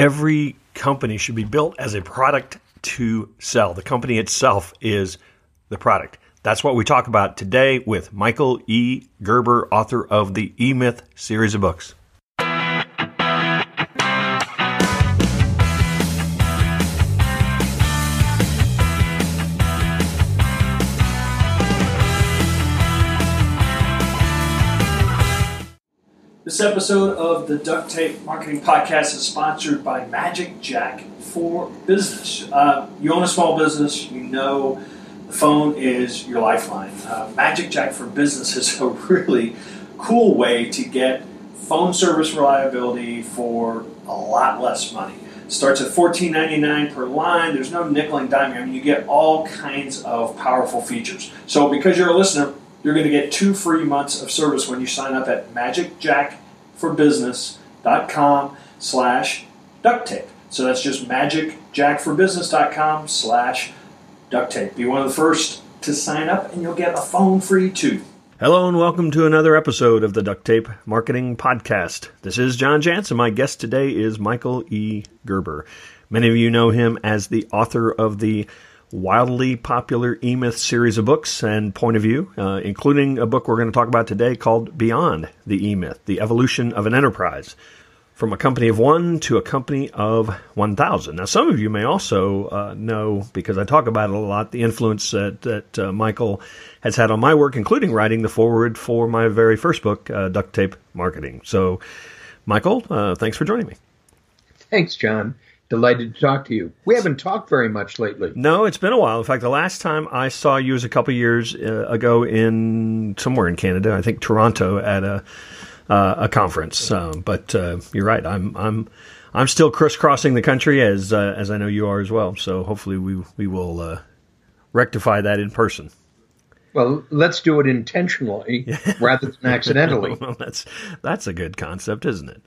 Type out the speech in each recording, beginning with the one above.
every company should be built as a product to sell. The company itself is the product. That's what we talk about today with Michael E. Gerber, author of the E Myth series of books. This episode of the Duct Tape Marketing Podcast is sponsored by Magic Jack for Business. Uh, you own a small business, you know the phone is your lifeline. Uh, Magic Jack for Business is a really cool way to get phone service reliability for a lot less money. It starts at $14.99 per line. There's no nickel and dime. I mean, you get all kinds of powerful features. So, because you're a listener, you're going to get two free months of service when you sign up at magicjackforbusiness.com slash duct tape. So that's just magicjackforbusiness.com slash duct tape. Be one of the first to sign up and you'll get a phone free too. Hello and welcome to another episode of the Duct Tape Marketing Podcast. This is John Jantsch. My guest today is Michael E. Gerber. Many of you know him as the author of the wildly popular E Myth series of books and point of view, uh, including a book we're going to talk about today called Beyond the E Myth The Evolution of an Enterprise. From a company of one to a company of 1,000. Now, some of you may also uh, know, because I talk about it a lot, the influence that, that uh, Michael has had on my work, including writing the foreword for my very first book, uh, Duct Tape Marketing. So, Michael, uh, thanks for joining me. Thanks, John. Delighted to talk to you. We haven't talked very much lately. No, it's been a while. In fact, the last time I saw you was a couple years uh, ago in somewhere in Canada, I think Toronto, at a uh, a conference. Um, but uh, you're right. I'm I'm I'm still crisscrossing the country as uh, as I know you are as well. So hopefully we we will uh, rectify that in person. Well, let's do it intentionally rather than accidentally. well, that's that's a good concept, isn't it?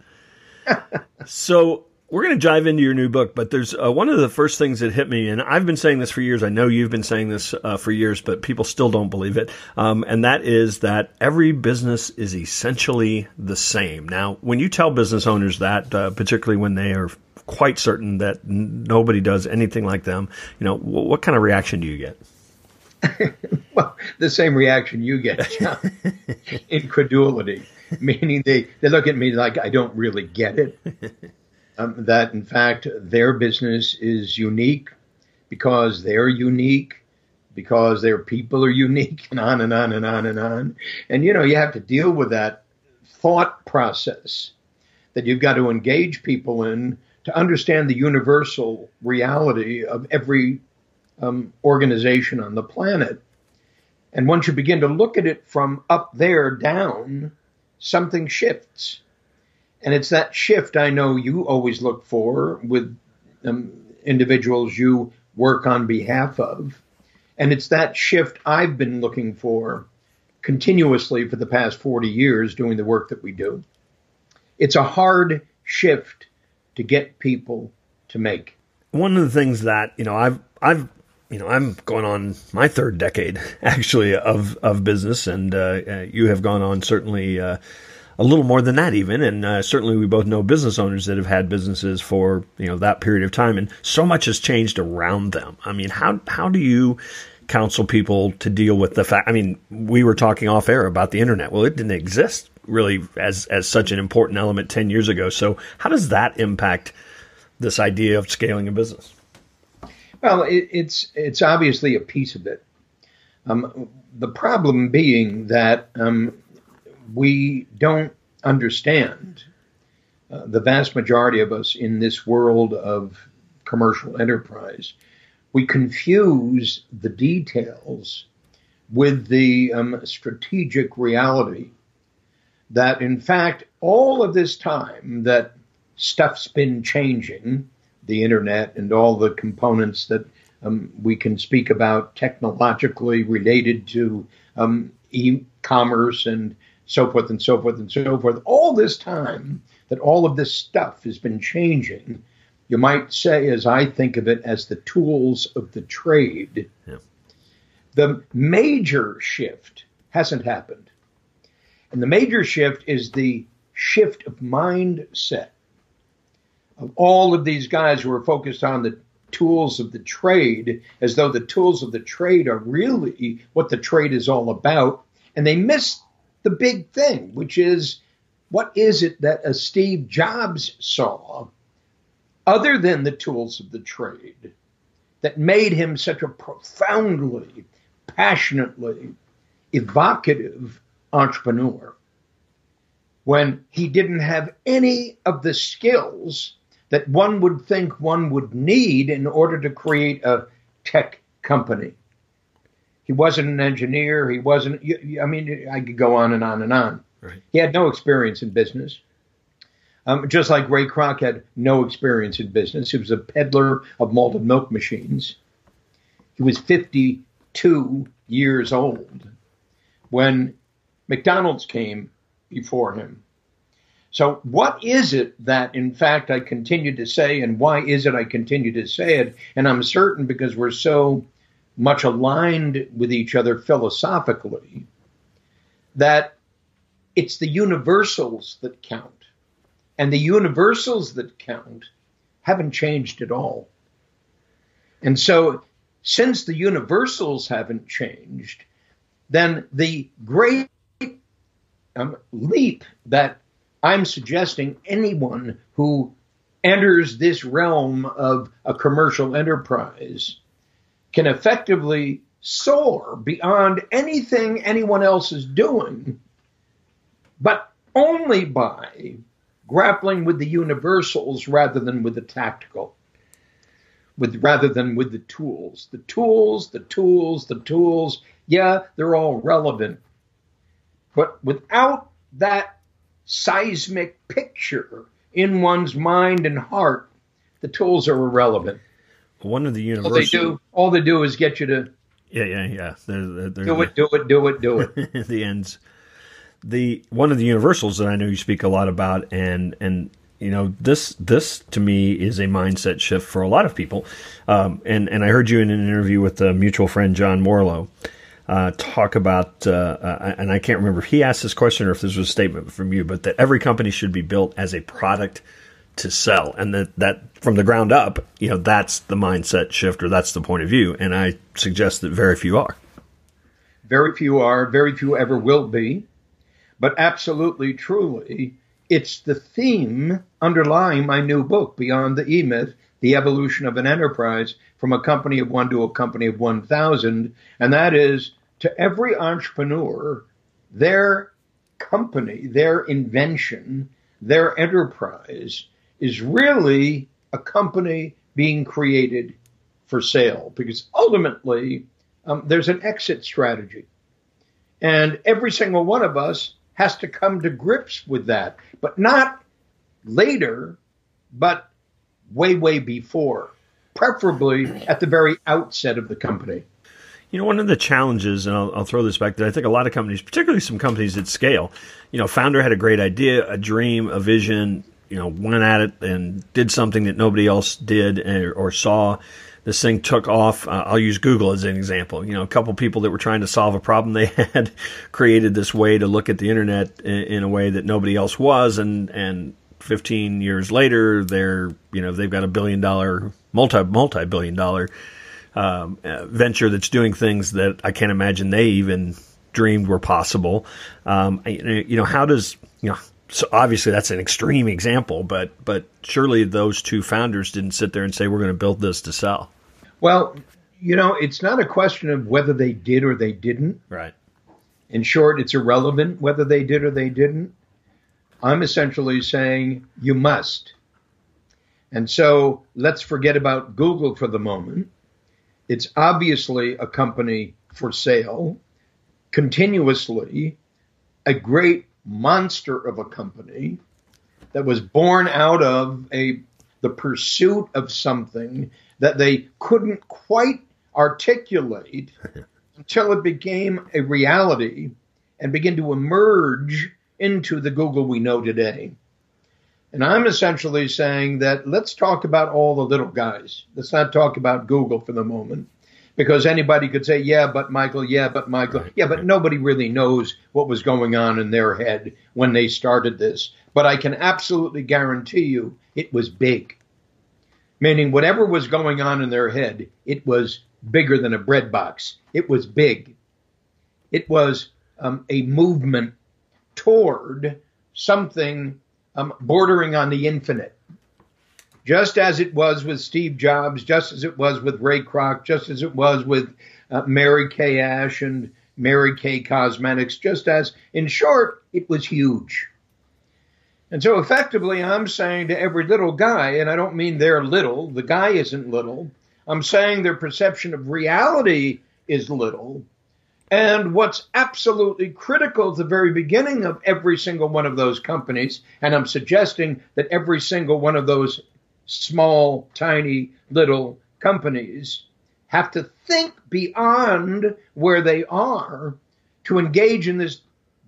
so we're going to dive into your new book, but there's uh, one of the first things that hit me, and I've been saying this for years. I know you've been saying this uh, for years, but people still don't believe it. Um, and that is that every business is essentially the same. Now, when you tell business owners that, uh, particularly when they are quite certain that n- nobody does anything like them, you know, w- what kind of reaction do you get? well, the same reaction you get, incredulity, meaning they, they look at me like I don't really get it um, that in fact their business is unique because they're unique, because their people are unique, and on and on and on and on. And you know, you have to deal with that thought process that you've got to engage people in to understand the universal reality of every um, organization on the planet. And once you begin to look at it from up there down, something shifts. And it's that shift I know you always look for with um, individuals you work on behalf of. And it's that shift I've been looking for continuously for the past 40 years doing the work that we do. It's a hard shift to get people to make. One of the things that, you know, I've, I've, you know, I'm going on my third decade actually of, of business and, uh, you have gone on certainly, uh, a little more than that even and uh, certainly we both know business owners that have had businesses for you know that period of time and so much has changed around them. I mean how how do you counsel people to deal with the fact i mean we were talking off air about the internet. Well it didn't exist really as as such an important element 10 years ago. So how does that impact this idea of scaling a business? Well it, it's it's obviously a piece of it. Um, the problem being that um, we don't understand. Uh, the vast majority of us in this world of commercial enterprise, we confuse the details with the um, strategic reality that, in fact, all of this time that stuff's been changing, the internet and all the components that um, we can speak about technologically related to um, e-commerce and so forth and so forth and so forth. All this time that all of this stuff has been changing, you might say, as I think of it, as the tools of the trade. Yeah. The major shift hasn't happened. And the major shift is the shift of mindset. of all of these guys who are focused on the tools of the trade as though the tools of the trade are really what the trade is all about. And they miss the big thing, which is what is it that a Steve Jobs saw other than the tools of the trade that made him such a profoundly, passionately evocative entrepreneur when he didn't have any of the skills that one would think one would need in order to create a tech company. He wasn't an engineer. He wasn't, I mean, I could go on and on and on. Right. He had no experience in business. Um, just like Ray Kroc had no experience in business. He was a peddler of malted milk machines. He was 52 years old when McDonald's came before him. So, what is it that, in fact, I continue to say, and why is it I continue to say it? And I'm certain because we're so much aligned with each other philosophically that it's the universals that count. And the universals that count haven't changed at all. And so, since the universals haven't changed, then the great um, leap that I'm suggesting anyone who enters this realm of a commercial enterprise can effectively soar beyond anything anyone else is doing, but only by grappling with the universals rather than with the tactical, with rather than with the tools. The tools, the tools, the tools, yeah, they're all relevant. But without that seismic picture in one's mind and heart, the tools are irrelevant. One of the universal. All they do, all they do is get you to. Yeah, yeah, yeah. They're, they're, do it, do it, do it, do it. the ends. The one of the universals that I know you speak a lot about, and and you know this this to me is a mindset shift for a lot of people. Um, and and I heard you in an interview with a mutual friend John Warrillow uh, talk about, uh, uh, and I can't remember if he asked this question or if this was a statement from you, but that every company should be built as a product to sell, and that that from the ground up, you know, that's the mindset shift or that's the point of view. And I suggest that very few are. Very few are. Very few ever will be. But absolutely, truly, it's the theme underlying my new book, Beyond the E Myth the evolution of an enterprise from a company of one to a company of 1,000. And that is to every entrepreneur, their company, their invention, their enterprise is really a company being created for sale because ultimately um, there's an exit strategy. And every single one of us has to come to grips with that, but not later, but way, way before, preferably at the very outset of the company. You know, one of the challenges, and I'll, I'll, throw this back that I think a lot of companies, particularly some companies at scale, you know, founder had a great idea, a dream, a vision, you know, went at it and did something that nobody else did or, or saw. This thing took off. Uh, I'll use Google as an example. You know, a couple people that were trying to solve a problem they had created this way to look at the internet in, in a way that nobody else was, and and 15 years later, they're, you know, they've got a billion dollar, multi, multi billion dollar um, uh, venture that's doing things that I can't imagine they even dreamed were possible. Um, you know, how does, you know, so obviously that's an extreme example, but, but surely those two founders didn't sit there and say, we're going to build this to sell. Well, you know, it's not a question of whether they did or they didn't. Right. In short, it's irrelevant whether they did or they didn't. I'm essentially saying you must. And so let's forget about Google for the moment. It's obviously a company for sale, continuously, a great monster of a company that was born out of a the pursuit of something that they couldn't quite articulate until it became a reality and began to emerge into the Google we know today. And I'm essentially saying that let's talk about all the little guys. Let's not talk about Google for the moment. Because anybody could say, yeah, but Michael, yeah, but Michael. Yeah, but nobody really knows what was going on in their head when they started this. but I can absolutely guarantee you it was big. Meaning, whatever was going on in their head, it was bigger than a bread box. It was big. It was um, a movement toward something um, bordering on the infinite. Just as it was with Steve Jobs, just as it was with Ray Kroc, just as it was with uh, Mary Kay Ash and Mary Kay Cosmetics, just as, in short, it was huge. And so effectively, I'm saying to every little guy, and I don't mean they're little, the guy isn't little. I'm saying their perception of reality is little. And what's absolutely critical at the very beginning of every single one of those companies, and I'm suggesting that every single one of those small, tiny, little companies have to think beyond where they are to engage in this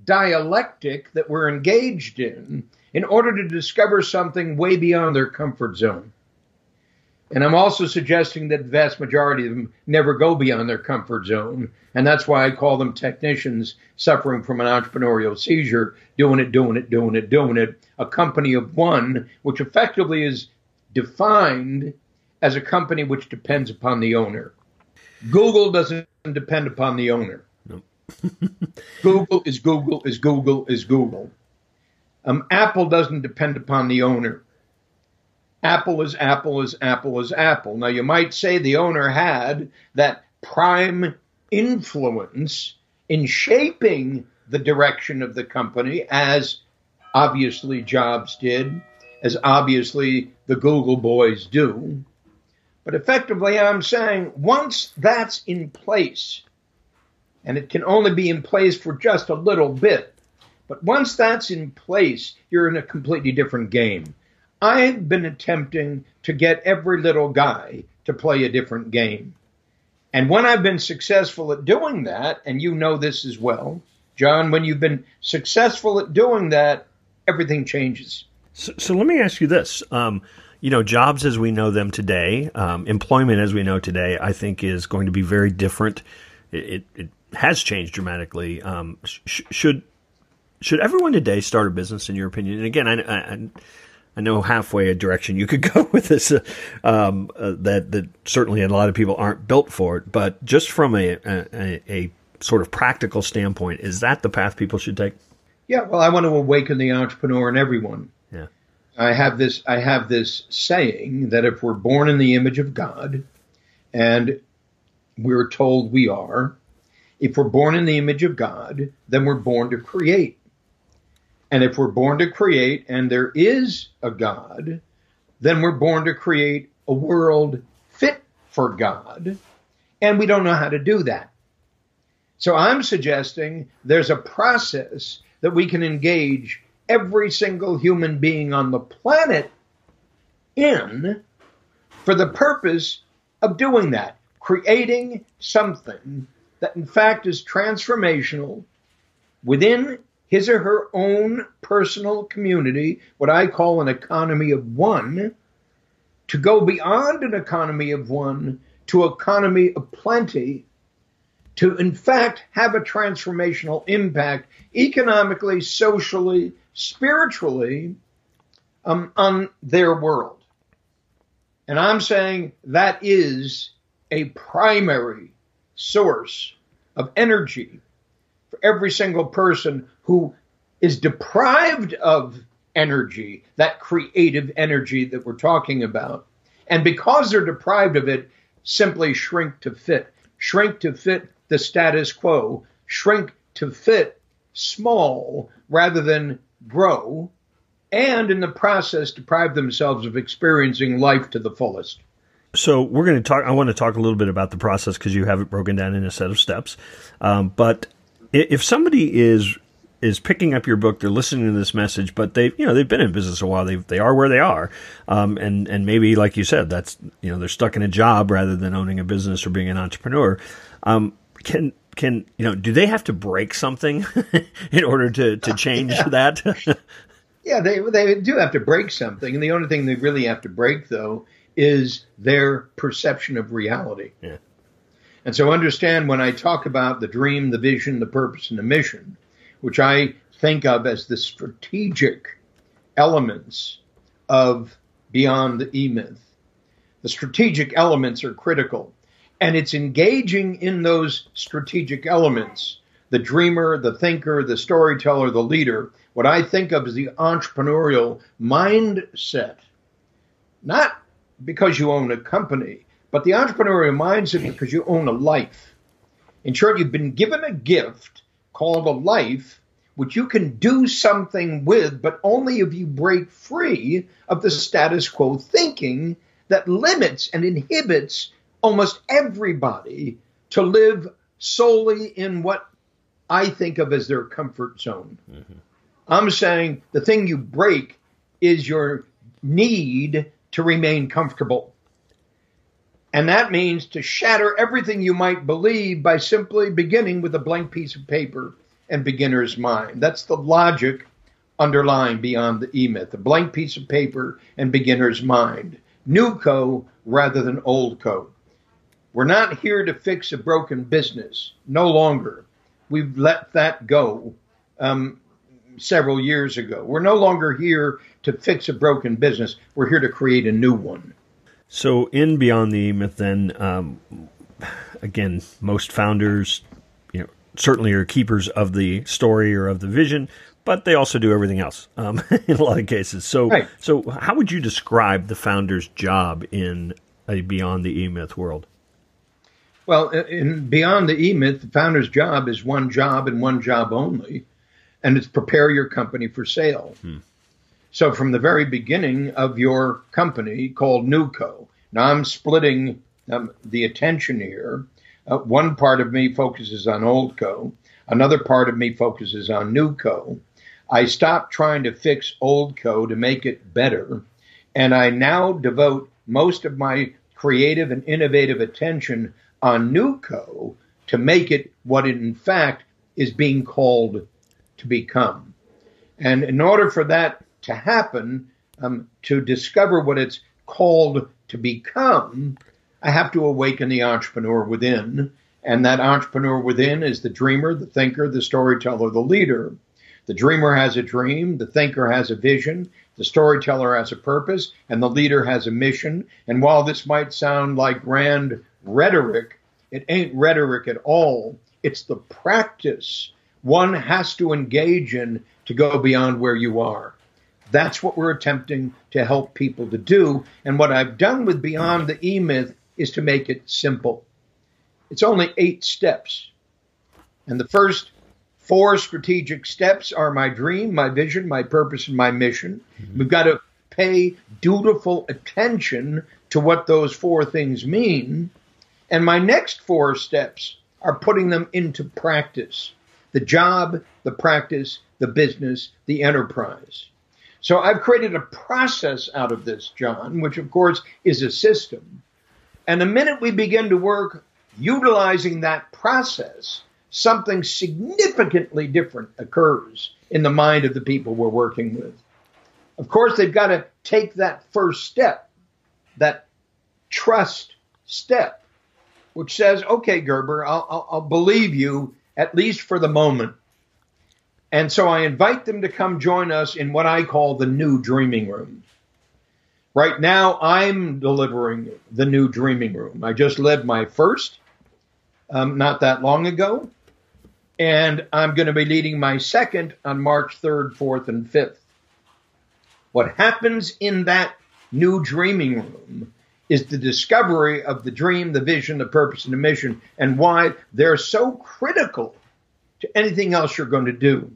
dialectic that we're engaged in in order to discover something way beyond their comfort zone. And I'm also suggesting that the vast majority of them never go beyond their comfort zone. And that's why I call them technicians suffering from an entrepreneurial seizure, doing it, doing it, doing it, doing it. A company of one, which effectively is defined as a company which depends upon the owner. Google doesn't depend upon the owner. Google is Google is Google is Google. Um, Apple doesn't depend upon the owner. Apple is Apple is Apple is Apple. Now, you might say the owner had that prime influence in shaping the direction of the company, as obviously Jobs did, as obviously the Google boys do. But effectively, I'm saying once that's in place, and it can only be in place for just a little bit, but once that's in place, you're in a completely different game. I've been attempting to get every little guy to play a different game. And when I've been successful at doing that, and you know this as well, John, when you've been successful at doing that, everything changes. So, so let me ask you this. Um, you know, jobs as we know them today, um, employment as we know today, I think is going to be very different. It, it, it has changed dramatically. Um, sh- should should everyone today start a business, in your opinion? And again, I, I, I know halfway a direction you could go with this. Uh, um, uh, that that certainly a lot of people aren't built for it. But just from a, a, a sort of practical standpoint, is that the path people should take? Yeah. Well, I want to awaken the entrepreneur in everyone. I have this. I have this saying that if we're born in the image of God, and we're told we are, if we're born in the image of God, then we're born to create. And if we're born to create and there is a God, then we're born to create a world fit for God. And we don't know how to do that. So I'm suggesting there's a process that we can engage every single human being on the planet in for the purpose of doing that, creating something that in fact is transformational within his or her own personal community, what I call an economy of one, to go beyond an economy of one to economy of plenty, to in fact have a transformational impact economically, socially, spiritually um, on their world. And I'm saying that is a primary source of energy for every single person who is deprived of energy, that creative energy that we're talking about. And because they're deprived of it, simply shrink to fit, shrink to fit the status quo, shrink to fit small rather than grow, and in the process deprive themselves of experiencing life to the fullest. So we're going to talk. I want to talk a little bit about the process because you have it broken down in a set of steps. Um, but if somebody is is picking up your book, they're listening to this message, but they you know they've been in business a while. They they are where they are, um, and and maybe like you said, that's you know they're stuck in a job rather than owning a business or being an entrepreneur. Um, can can you know do they have to break something in order to to change that? yeah, they they do have to break something, and the only thing they really have to break though is their perception of reality. Yeah. And so understand when I talk about the dream, the vision, the purpose, and the mission, which I think of as the strategic elements of Beyond the E Myth. The strategic elements are critical, and it's engaging in those strategic elements the dreamer, the thinker, the storyteller, the leader, what I think of as the entrepreneurial mindset. Not because you own a company, but the entrepreneurial mindset because you own a life. In short, you've been given a gift called a life, which you can do something with, but only if you break free of the status quo thinking that limits and inhibits almost everybody to live solely in what I think of as their comfort zone. Mm-hmm. I'm saying the thing you break is your need to remain comfortable. And that means to shatter everything you might believe by simply beginning with a blank piece of paper and beginner's mind. That's the logic underlying beyond the E myth a blank piece of paper and beginner's mind. New co rather than old co. We're not here to fix a broken business. No longer. We've let that go um, several years ago. We're no longer here to fix a broken business. We're here to create a new one. So, in Beyond the Myth, then, um, again, most founders, you know, certainly are keepers of the story or of the vision, but they also do everything else um, in a lot of cases. So, right. so how would you describe the founder's job in a Beyond the E Myth world? Well, in Beyond the E Myth, the founder's job is one job and one job only, and it's prepare your company for sale. Hmm. So from the very beginning of your company called Newco, now I'm splitting um, the attention here. Uh, one part of me focuses on Oldco. Another part of me focuses on Newco. I stopped trying to fix Oldco to make it better, and I now devote most of my creative and innovative attention on Newco to make it what it in fact is being called to become. And in order for that to happen, um, to discover what it's called to become, I have to awaken the entrepreneur within. And that entrepreneur within is the dreamer, the thinker, the storyteller, the leader. The dreamer has a dream, the thinker has a vision, the storyteller has a purpose, and the leader has a mission. And while this might sound like grand rhetoric, it ain't rhetoric at all. It's the practice one has to engage in to go beyond where you are. That's what we're attempting to help people to do. And what I've done with Beyond the E Myth is to make it simple. It's only eight steps. And the first four strategic steps are my dream, my vision, my purpose, and my mission. Mm-hmm. We've got to pay dutiful attention to what those four things mean. And my next four steps are putting them into practice the job, the practice, the business, the enterprise. So I've created a process out of this, John, which of course is a system. And the minute we begin to work utilizing that process, something significantly different occurs in the mind of the people we're working with. Of course, they've got to take that first step, that trust step which says, okay, Gerber, I'll, I'll, I'll believe you at least for the moment. And so I invite them to come join us in what I call the new dreaming room. Right now, I'm delivering the new dreaming room. I just led my first um, not that long ago, and I'm going to be leading my second on March 3rd, 4th, and 5th. What happens in that new dreaming room is the discovery of the dream, the vision, the purpose, and the mission, and why they're so critical to anything else you're going to do.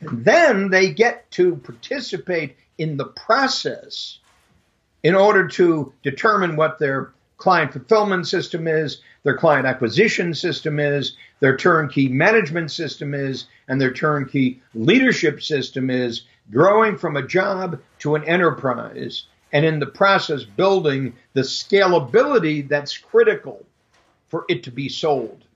And then they get to participate in the process in order to determine what their client fulfillment system is, their client acquisition system is, their turnkey management system is, and their turnkey leadership system is, growing from a job to an enterprise and in the process building the scalability that's critical for it to be sold.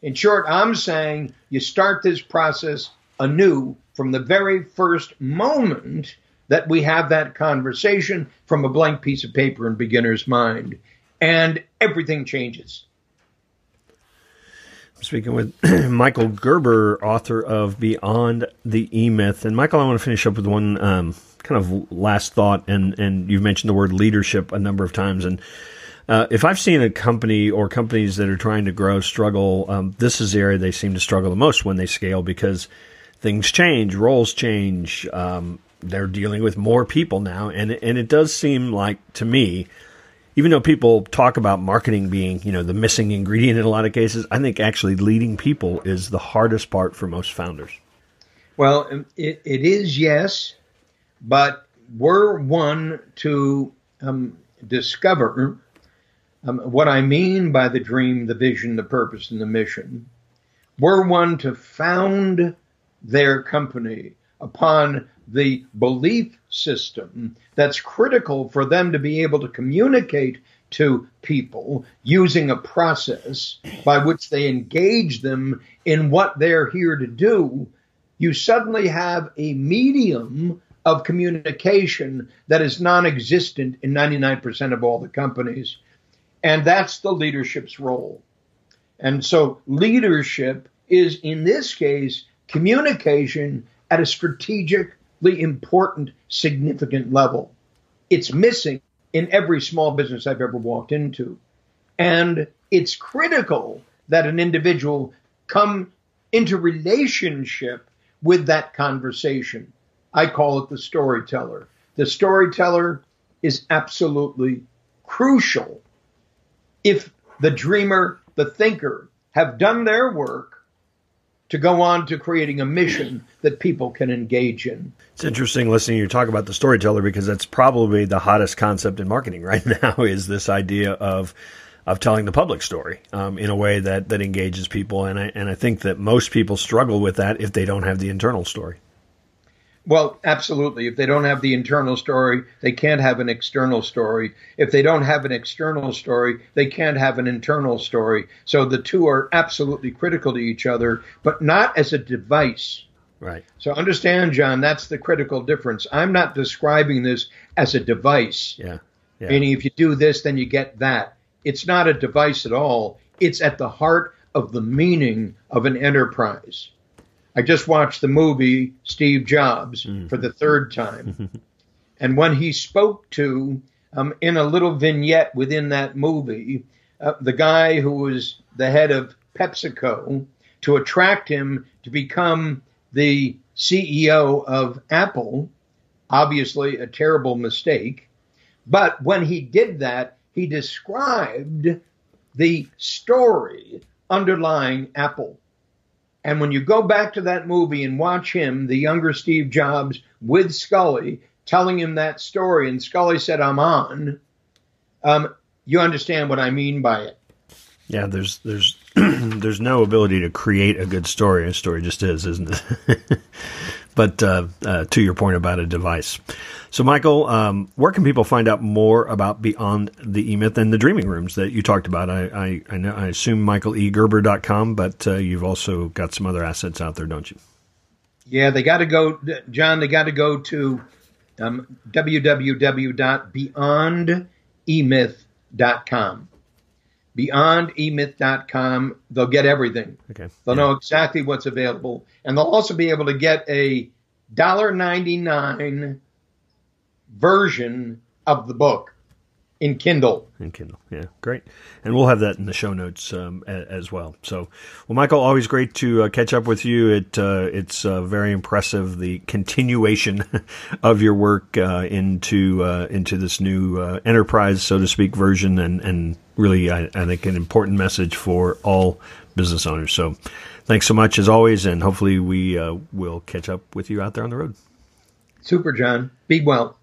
In short, I'm saying you start this process anew from the very first moment that we have that conversation from a blank piece of paper in beginner's mind, and everything changes. Speaking with Michael Gerber, author of Beyond the E Myth. And Michael, I want to finish up with one um, kind of last thought. And, and you've mentioned the word leadership a number of times. And uh, if I've seen a company or companies that are trying to grow struggle, um, this is the area they seem to struggle the most when they scale because things change, roles change. Um, they're dealing with more people now, and and it does seem like to me, even though people talk about marketing being you know the missing ingredient in a lot of cases, I think actually leading people is the hardest part for most founders. Well, um, it, it is yes, but we're one to um, discover um, what I mean by the dream, the vision, the purpose, and the mission. We're one to found their company upon the belief system that's critical for them to be able to communicate to people using a process by which they engage them in what they're here to do, you suddenly have a medium of communication that is non existent in 99% of all the companies. And that's the leadership's role. And so leadership is, in this case, communication at a strategically important, significant level. It's missing in every small business I've ever walked into. And it's critical that an individual come into relationship with that conversation. I call it the storyteller. The storyteller is absolutely crucial if the dreamer, the thinker have done their work to go on to creating a mission that people can engage in. It's interesting listening to you talk about the storyteller because that's probably the hottest concept in marketing right now is this idea of of telling the public story um, in a way that, that engages people and I and I think that most people struggle with that if they don't have the internal story. Well, absolutely. If they don't have the internal story, they can't have an external story. If they don't have an external story, they can't have an internal story. So the two are absolutely critical to each other, but not as a device. Right. So understand, John, that's the critical difference. I'm not describing this as a device. Yeah. yeah. Meaning if you do this, then you get that. It's not a device at all. It's at the heart of the meaning of an enterprise. I just watched the movie Steve Jobs mm. for the third time. and when he spoke to, um, in a little vignette within that movie, uh, the guy who was the head of PepsiCo to attract him to become the CEO of Apple, obviously a terrible mistake. But when he did that, he described the story underlying Apple. And when you go back to that movie and watch him, the younger Steve Jobs with Sculley, telling him that story, and Sculley said, I'm on, um, you understand what I mean by it. Yeah, there's there's there's no ability to create a good story. A story just is, isn't it? but uh, uh, to your point about a device. So, Michael, um, where can people find out more about Beyond the E-Myth and the Dreaming Rooms that you talked about? I, I, I, know, I assume michaelegerber.com, but uh, you've also got some other assets out there, don't you? Yeah, they got to go, John, they got to go to um, www.beyondemyth.com. Beyondemyth.com. They'll get everything. Okay. They'll yeah. know exactly what's available. And they'll also be able to get a $1.99 version of the book in Kindle. In Kindle, yeah, great. And we'll have that in the show notes um, as well. So, well, Michael, always great to uh, catch up with you. It uh, it's uh, very impressive the continuation of your work uh, into uh, into this new uh, enterprise, so to speak, version, and and really, I, I think, an important message for all business owners. So, thanks so much as always, and hopefully, we will catch up with you out there on the road. Super, John. Be well.